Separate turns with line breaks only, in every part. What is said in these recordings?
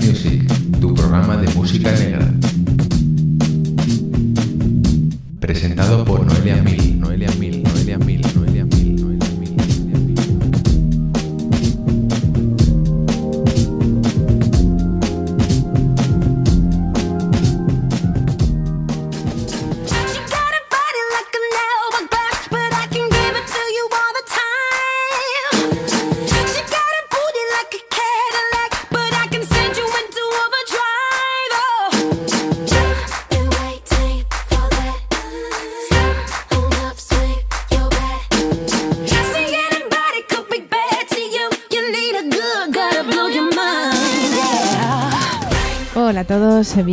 Music, tu programa de música negra. Presentado por Noelia Mil,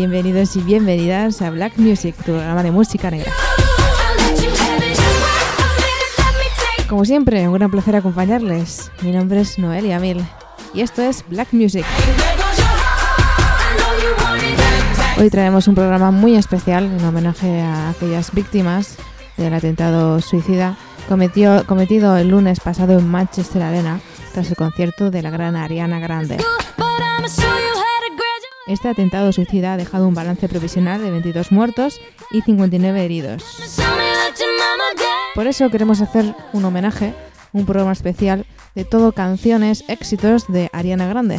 bienvenidos y bienvenidas a Black Music, tu programa de música negra. Como siempre, un gran placer acompañarles. Mi nombre es Noelia Mil y esto es Black Music. Hoy traemos un programa muy especial en homenaje a aquellas víctimas del atentado suicida cometió- cometido el lunes pasado en Manchester Arena tras el concierto de la gran Ariana Grande. Este atentado suicida ha dejado un balance provisional de 22 muertos y 59 heridos. Por eso queremos hacer un homenaje, un programa especial de todo canciones, éxitos de Ariana Grande.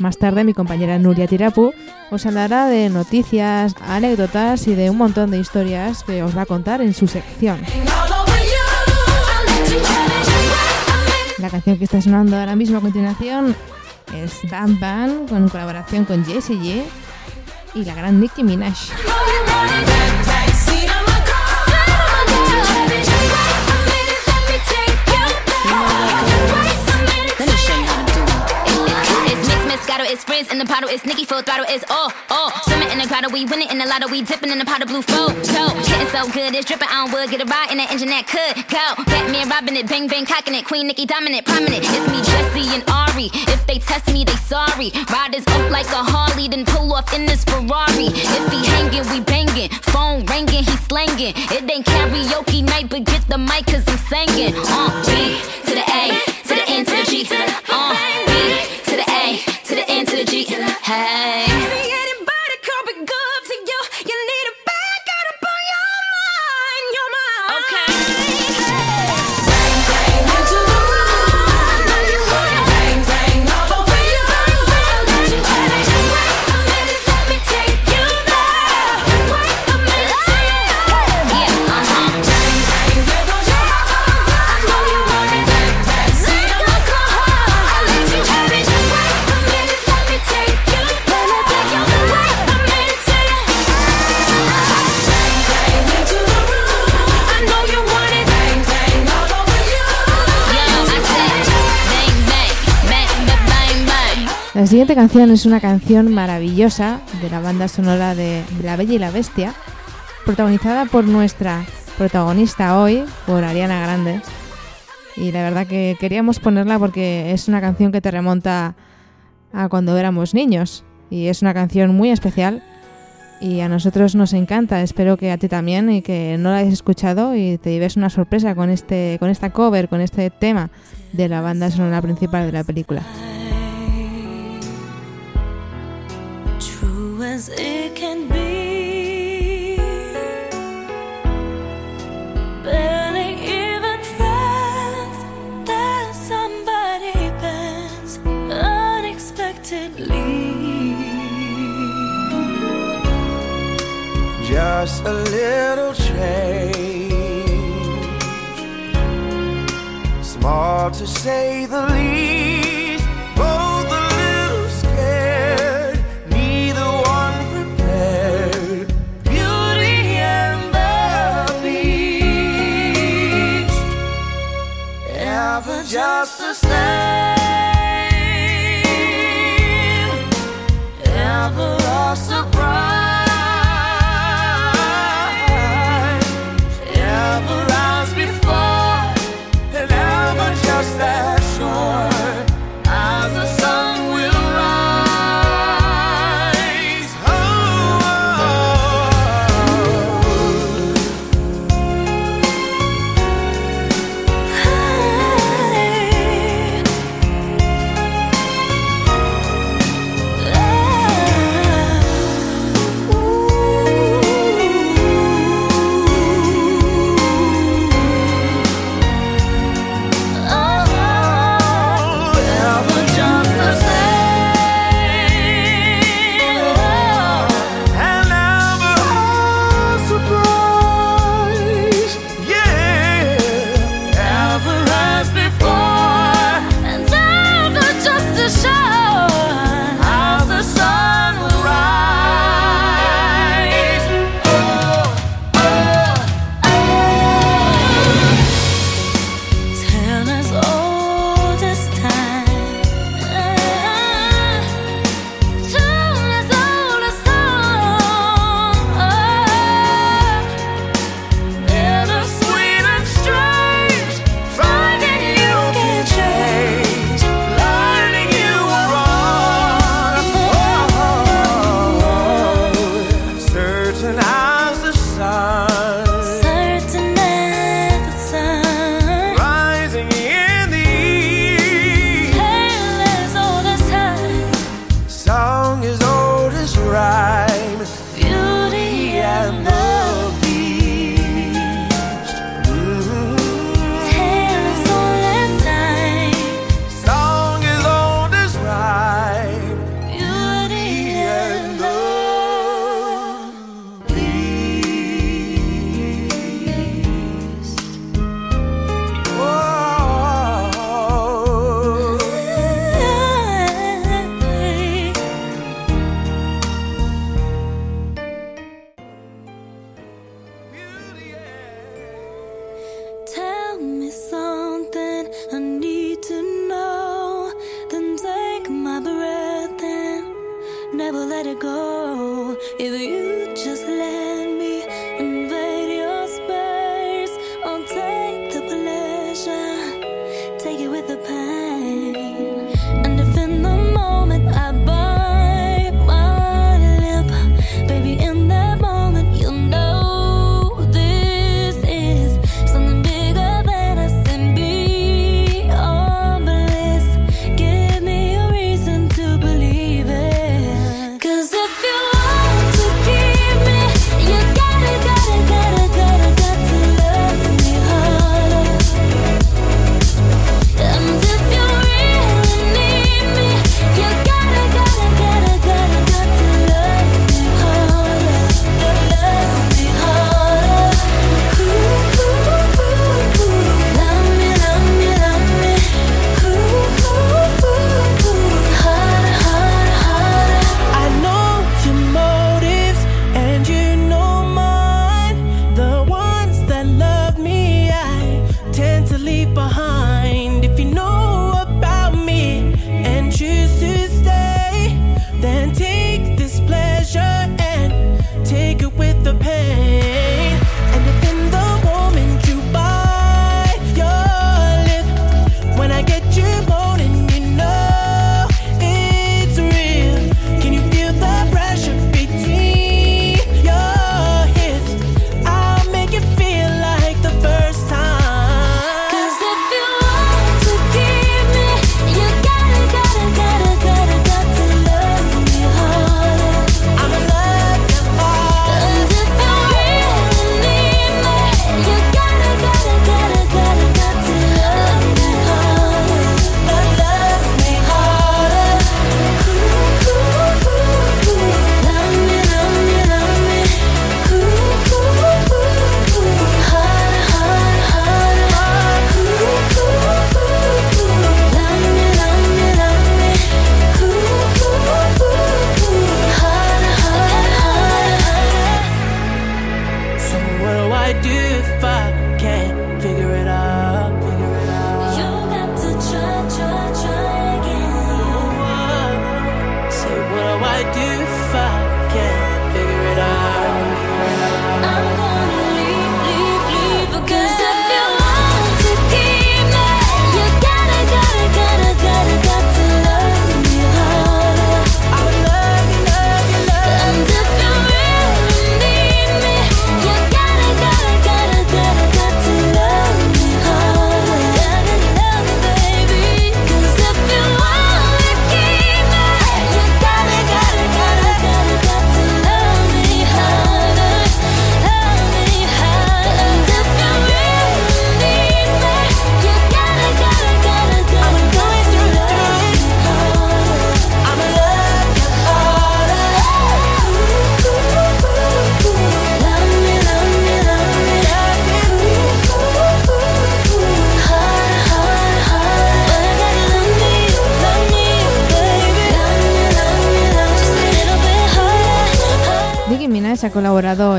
Más tarde mi compañera Nuria Tirapu os hablará de noticias, anécdotas y de un montón de historias que os va a contar en su sección. La canción que está sonando ahora mismo a continuación es Bam Bam con colaboración con Jessie J y la gran Nicki Minaj.
It's Frizz in the bottle, it's Nicki full throttle, it's all, all. Swimming in the grotto, we winning in the lotto, we dipping in the pot of blue flow. Show, getting so good, it's dripping on wood, get a ride in the engine that could go. Batman robbing it, bang bang cocking it, Queen Nicki dominant, prominent. It's me, Jesse and Ari. If they test me, they sorry. Riders up like a Harley, then pull off in this Ferrari. If he hanging, we banging. Phone ringing, he slanging. It ain't karaoke night, but get the mic, cause I'm singing. Uh, B to the A, to the N, to the G, to the uh, B Hey.
Siguiente canción es una canción maravillosa de la banda sonora de La Bella y la Bestia, protagonizada por nuestra protagonista hoy, por Ariana Grande. Y la verdad que queríamos ponerla porque es una canción que te remonta a cuando éramos niños. Y es una canción muy especial y a nosotros nos encanta. Espero que a ti también y que no la hayas escuchado y te lleves una sorpresa con, este, con esta cover, con este tema de la banda sonora principal de la película.
As it can be. Barely even friends. There's somebody bends unexpectedly.
Just a little change. Small to say the least. Just the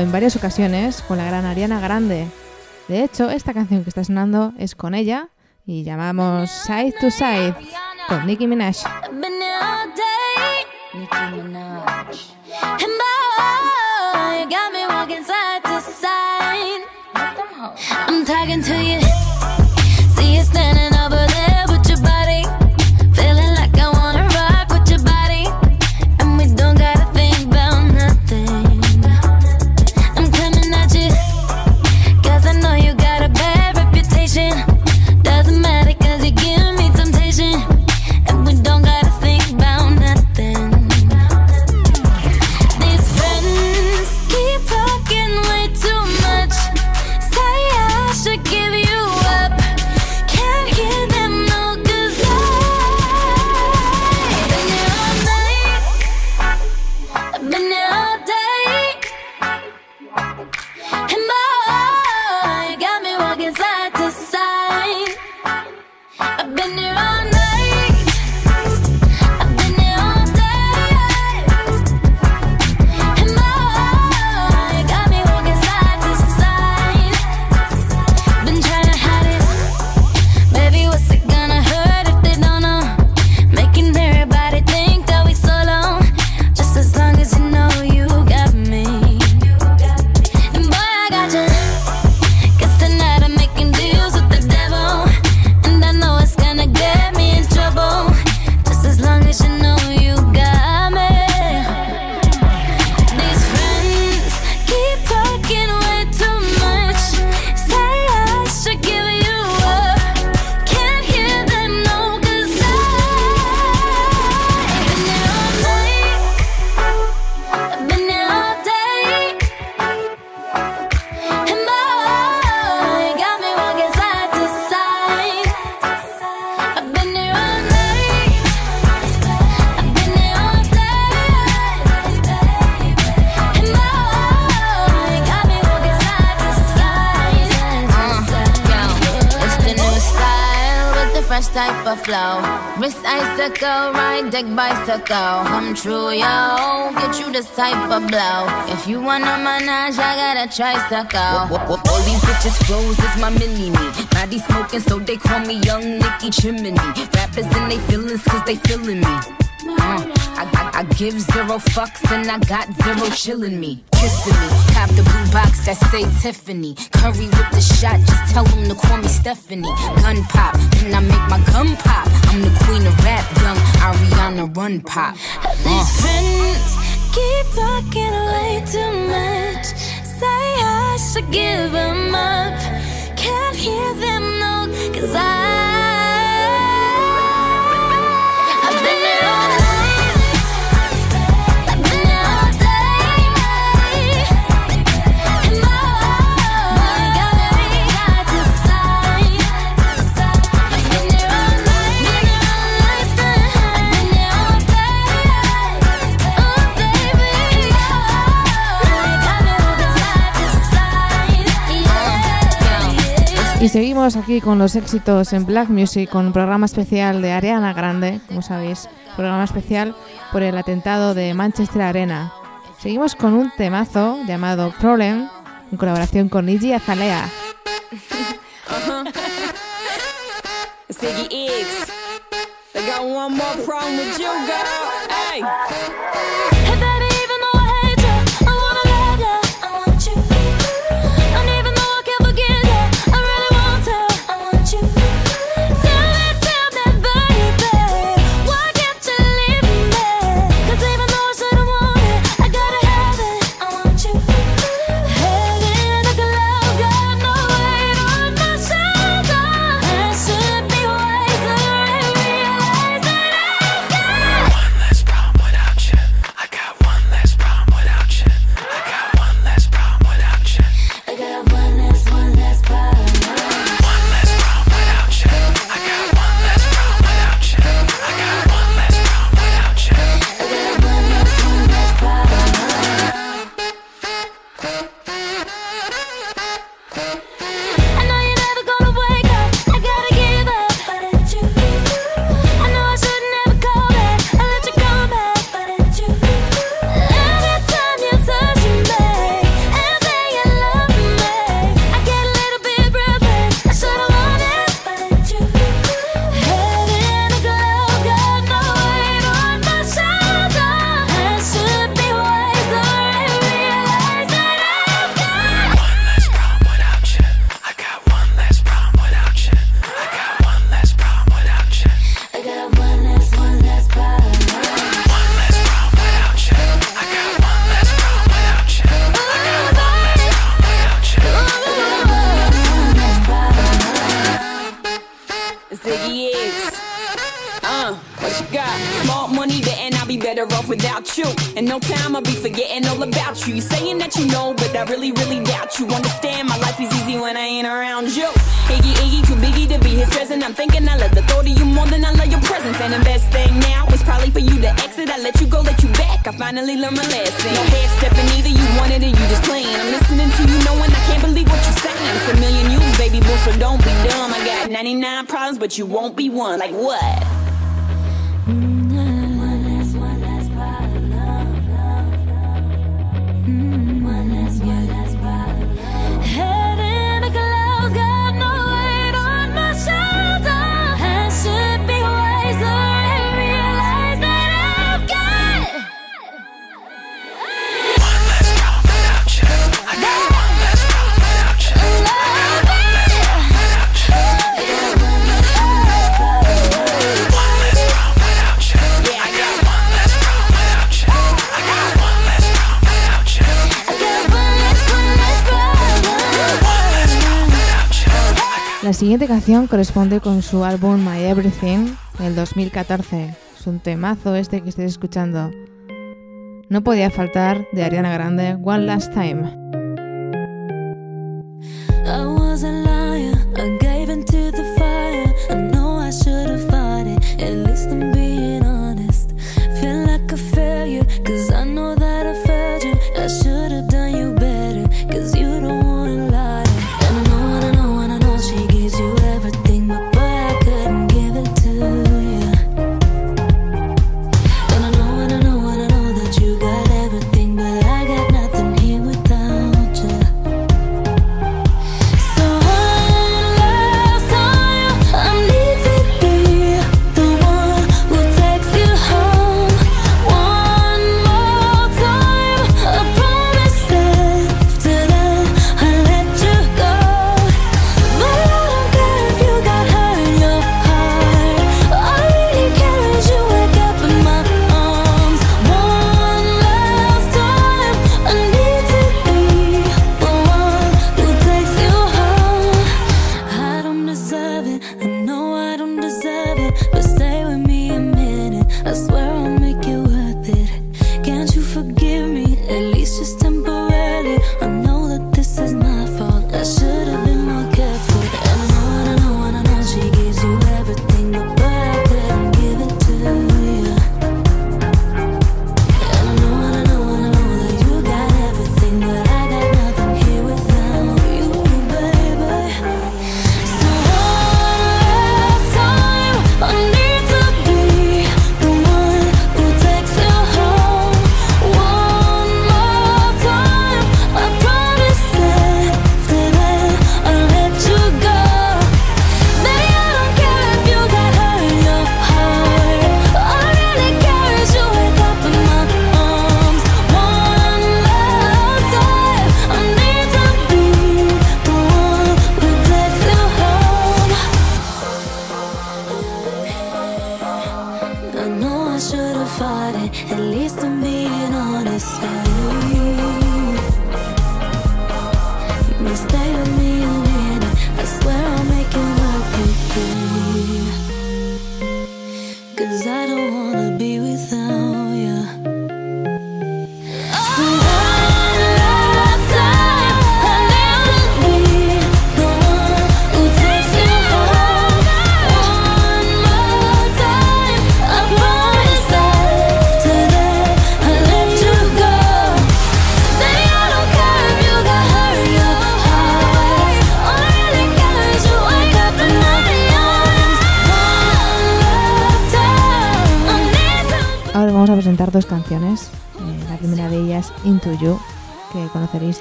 en varias ocasiones con la gran Ariana Grande. De hecho, esta canción que está sonando es con ella y llamamos Side to Side con Nicki Minaj.
flow. Wrist icicle, ride deck bicycle. Come true, yo. Get you this type of blow. If you wanna manage, I gotta tricycle. Whoop. All these bitches froze, it's my mini me. Body smoking, so they call me Young Nicky Chimney. Rappers and they feelings, cause they feeling me. Uh, I, I, give zero fucks and I got zero chillin' me, kissing me. Cop the blue box that say Tiffany. Curry with the shot, just tell them to call me Stephanie. Gun pop, then I make my gun pop. I'm the queen of rap, young Ariana Run Pop. Uh.
These friends keep talking way too much. Say I should give them up. Can't hear them, no, cause I.
Y seguimos aquí con los éxitos en Black Music, con un programa especial de Ariana Grande, como sabéis, programa especial por el atentado de Manchester Arena. Seguimos con un temazo llamado Problem, en colaboración con Iggy Azalea. La siguiente canción corresponde con su álbum My Everything del 2014. Es un temazo este que estáis escuchando. No podía faltar de Ariana Grande One Last Time.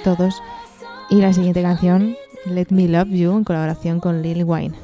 todos. Y la siguiente canción, Let Me Love You, en colaboración con Lil Wayne.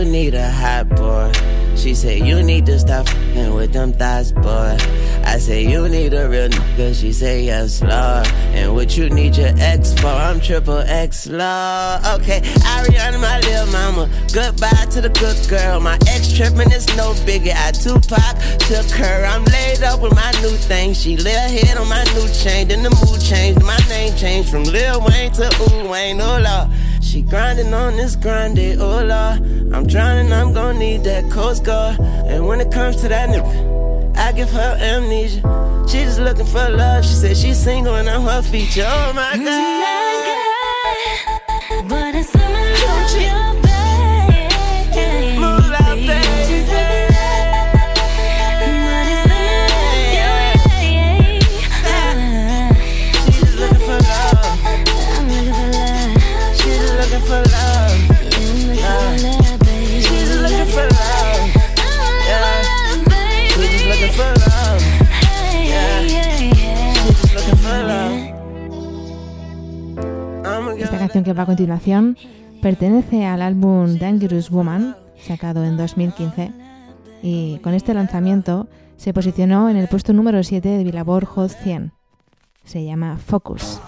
You need a
hot boy. She said, you need to stop fing with them thighs, boy. I said, you need a real nigga. She said, yes, Lord. And what you need your ex for? I'm triple X, Lord. Okay, Ariana, my little mama. Goodbye to the good girl. My ex tripping is no biggie. I Tupac took her. I'm laid up with my new thing. She lil head on my new chain. Then the mood changed. My name changed from Lil Wayne to Ooh Wayne. Oh, Lord. She grinding on this grind, day, oh Lord. I'm drowning, I'm gonna need that Coast Guard. And when it comes to that nigga, I give her amnesia. She just looking for love. She said she's single and I'm her feature. Oh my God.
But
que va a continuación pertenece al álbum Dangerous Woman, sacado en 2015, y con este lanzamiento se posicionó en el puesto número 7 de Billboard Hot 100. Se llama Focus.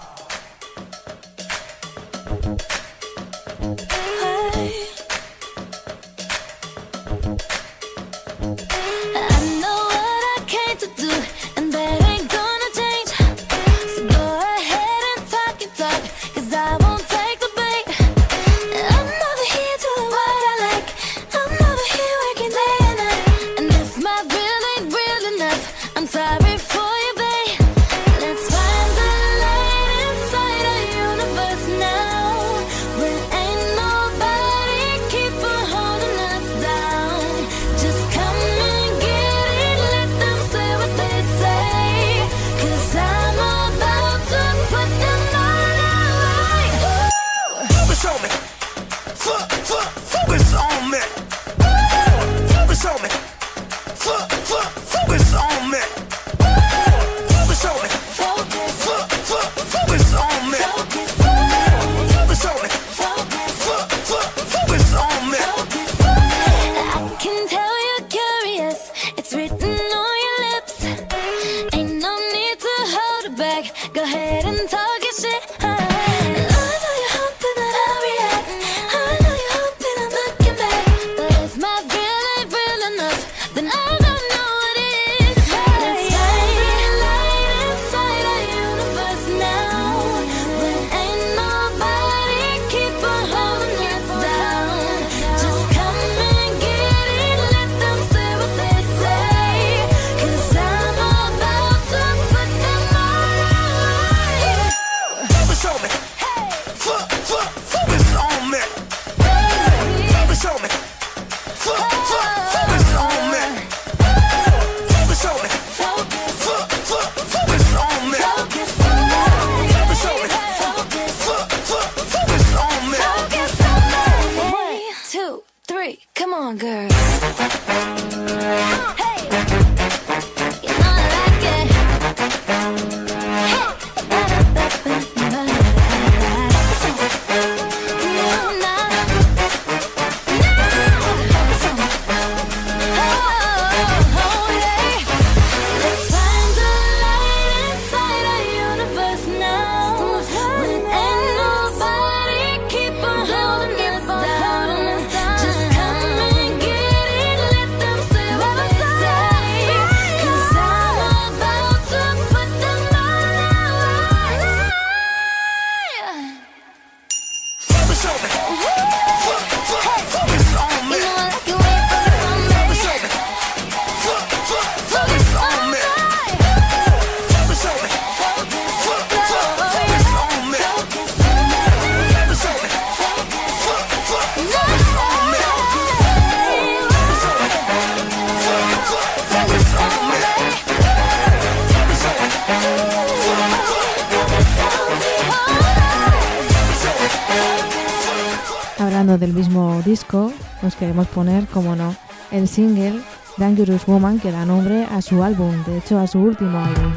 Queremos poner, como no, el single Dangerous Woman que da nombre a su álbum, de hecho a su último álbum.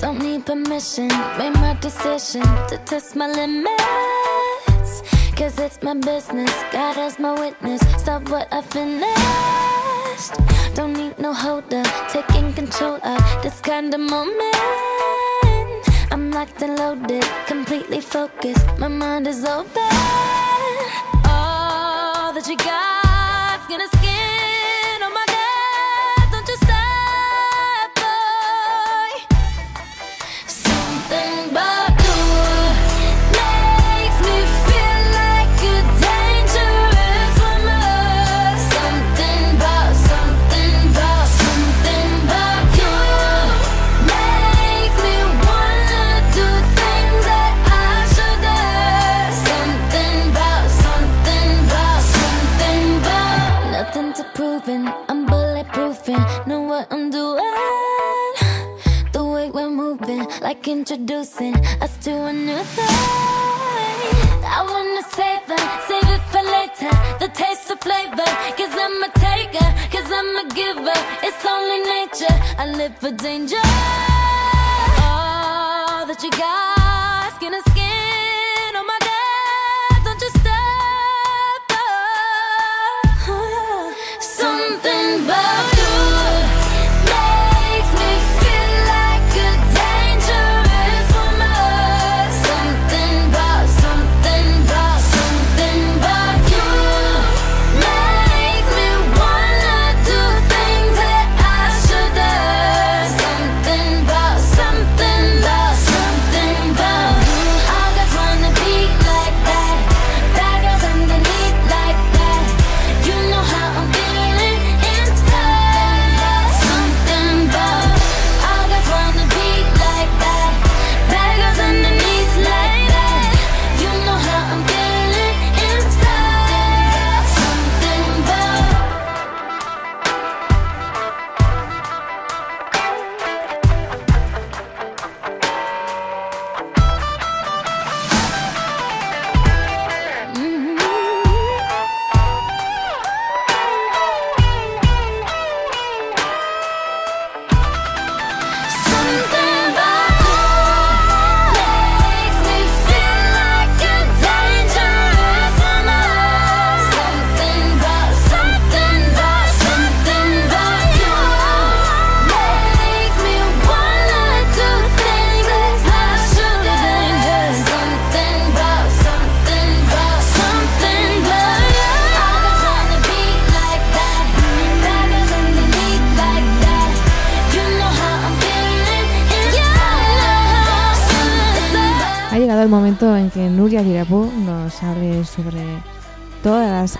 Don't need permission, made my decision to test my limits. Cause it's my business, God as my witness. Stop what I finished. Don't need no holder, taking control of this kind of moment. I'm locked and loaded, completely focused. My mind is open. All that you got's danger.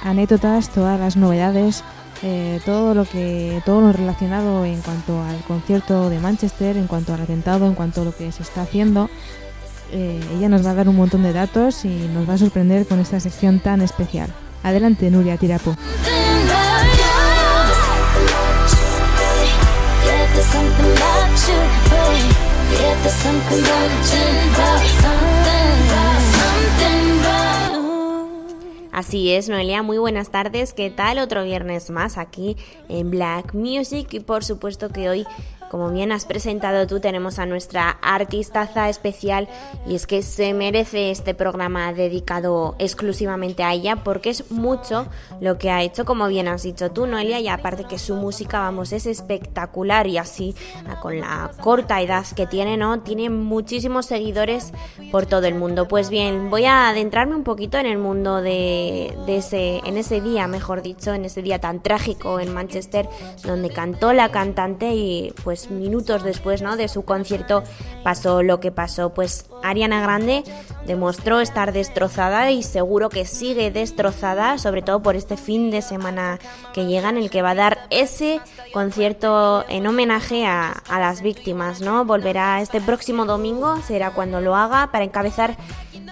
Anécdotas, todas las novedades, eh, todo lo que todo lo relacionado en cuanto al concierto de Manchester, en cuanto al atentado, en cuanto a lo que se está haciendo. Eh, ella nos va a dar un montón de datos y nos va a sorprender con esta sección tan especial. Adelante, Nuria Tirapu.
Así es, Noelia, muy buenas tardes. ¿Qué tal? Otro viernes más aquí en Black Music y por supuesto que hoy, como bien has presentado tú, tenemos a nuestra artistaza especial y es que se merece este programa dedicado exclusivamente a ella porque es mucho lo que ha hecho, como bien has dicho tú, Noelia, y aparte que su música, vamos, es espectacular y así, con la corta edad que tiene, ¿no? Tiene muchísimos seguidores por todo el mundo. Pues bien, voy a adentrarme un poquito en el mundo de, de ese, en ese día, mejor dicho, en ese día tan trágico en Manchester, donde cantó la cantante y pues minutos después, ¿no? De su concierto pasó lo que pasó. Pues Ariana Grande demostró estar destrozada y seguro que sigue destrozada, sobre todo por este fin de semana que llega en el que va a dar ese concierto en homenaje a, a las víctimas, ¿no? Volverá este próximo domingo, será cuando lo haga, para encabezar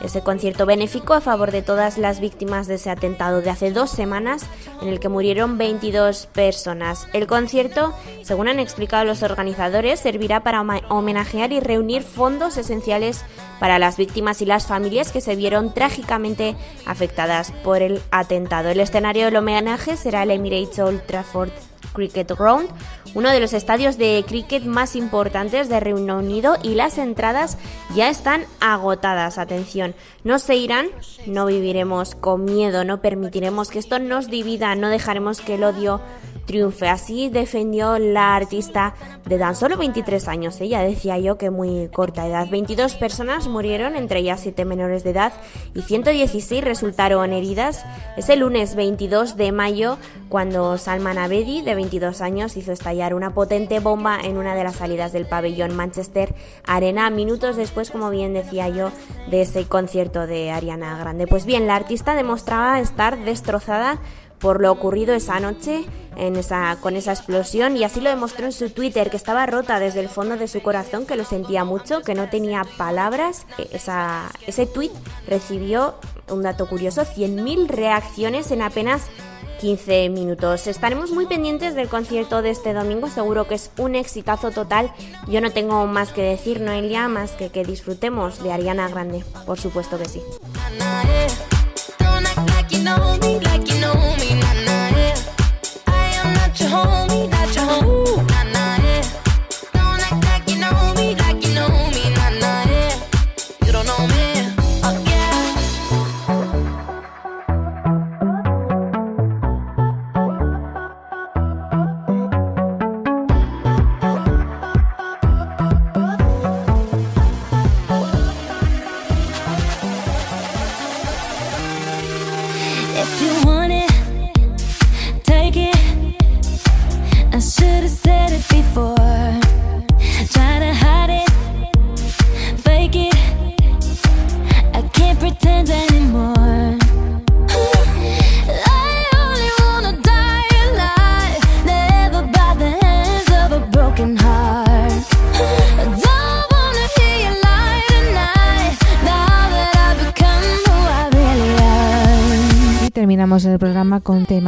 ese concierto benéfico a favor de todas las víctimas de ese atentado de hace dos semanas en el que murieron 22 personas. El concierto, según han explicado los organizadores, servirá para homenajear y reunir fondos esenciales para las víctimas y las familias que se vieron trágicamente afectadas por el atentado. El escenario del homenaje será el Emirates Old Trafford Cricket Ground, uno de los estadios de cricket más importantes de Reino Unido y las entradas ya están agotadas. Atención, no se irán, no viviremos con miedo, no permitiremos que esto nos divida, no dejaremos que el odio triunfe. Así defendió la artista de tan solo 23 años. Ella decía yo que muy corta edad. 22 personas murieron, entre ellas 7 menores de edad, y 116 resultaron heridas. Ese lunes 22 de mayo, cuando Salman Abedi, de 22 años, hizo estallar una potente bomba en una de las salidas del pabellón Manchester Arena, minutos después, como bien decía yo, de ese concierto de Ariana Grande. Pues bien, la artista demostraba estar destrozada por lo ocurrido esa noche en esa, con esa explosión y así lo demostró en su Twitter, que estaba rota desde el fondo de su corazón, que lo sentía mucho, que no tenía palabras. E- Esa, ese tweet recibió, un dato curioso, 100.000 reacciones en apenas 15 minutos. Estaremos muy pendientes del concierto de este domingo, seguro que es un exitazo total. Yo no tengo más que decir, Noelia, más que que disfrutemos de Ariana Grande, por supuesto que sí.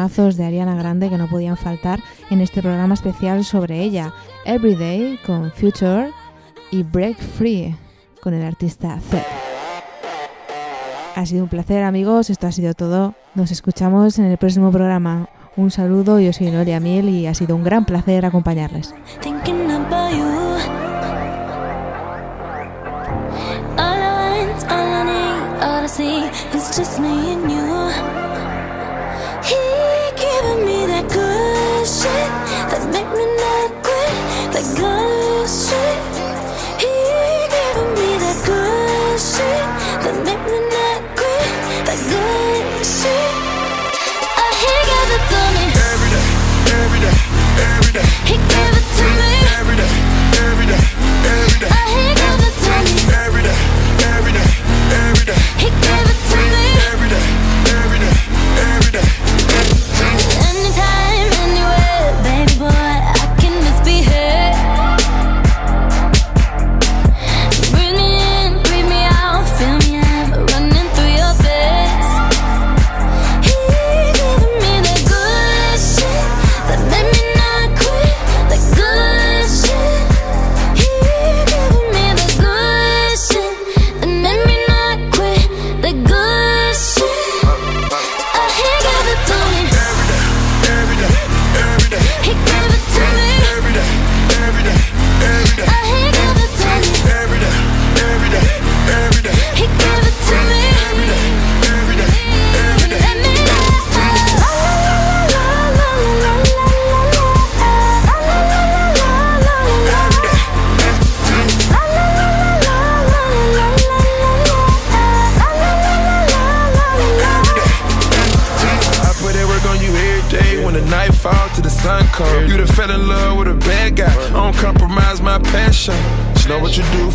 Temazos de Ariana Grande que no podían faltar en este programa especial sobre ella. Everyday con Future y Break Free con el artista Zed. Ha sido un placer amigos, esto ha sido todo. Nos escuchamos en el próximo programa. Un saludo, yo soy Noelia Miel y ha sido un gran placer acompañarles.
thinking about you. All I want, all I need, all I see is just me and you.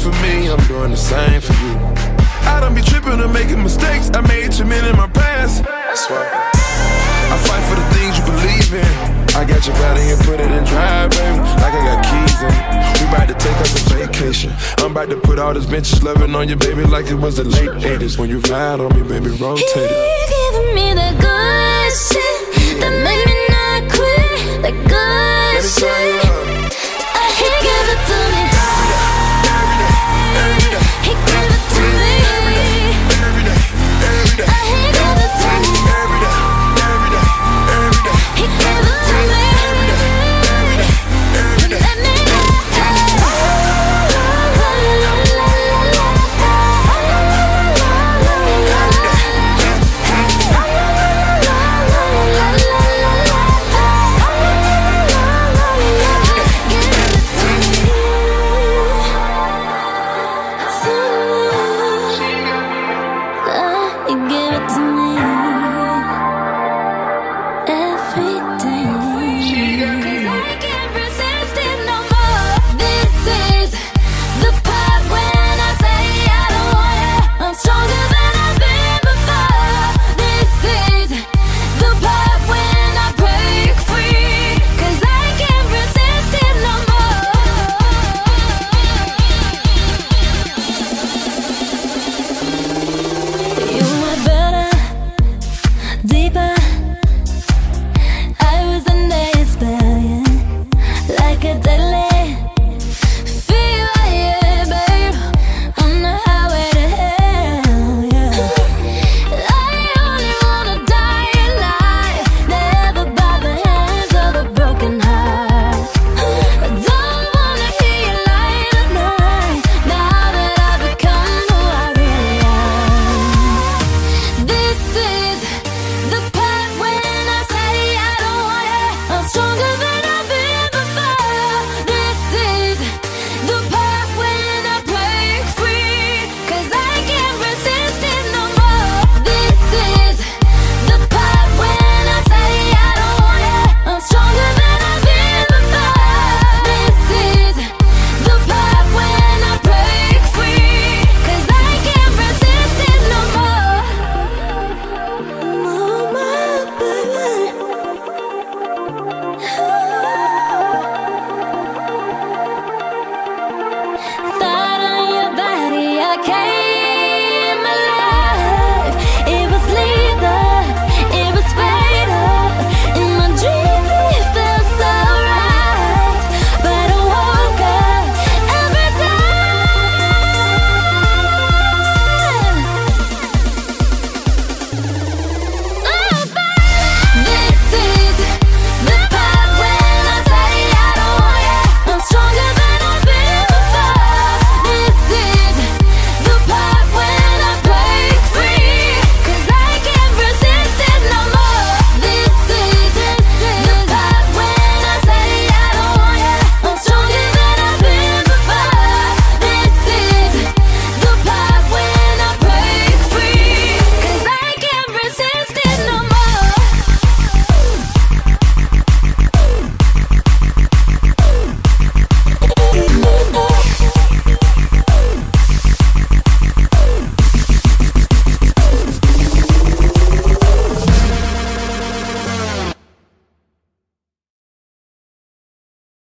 for me, I'm doing the same for you. I don't be tripping or making mistakes. I made too many in my past. That's why I fight for the things you believe in. I got your body and put it in drive, baby. Like I got keys in. We about to take us a vacation. I'm about to put all this vintage loving on you, baby, like it was the late 80s. When you ride on me, baby, rotate it.
Keep giving me the good shit that made me not quit. The good shit.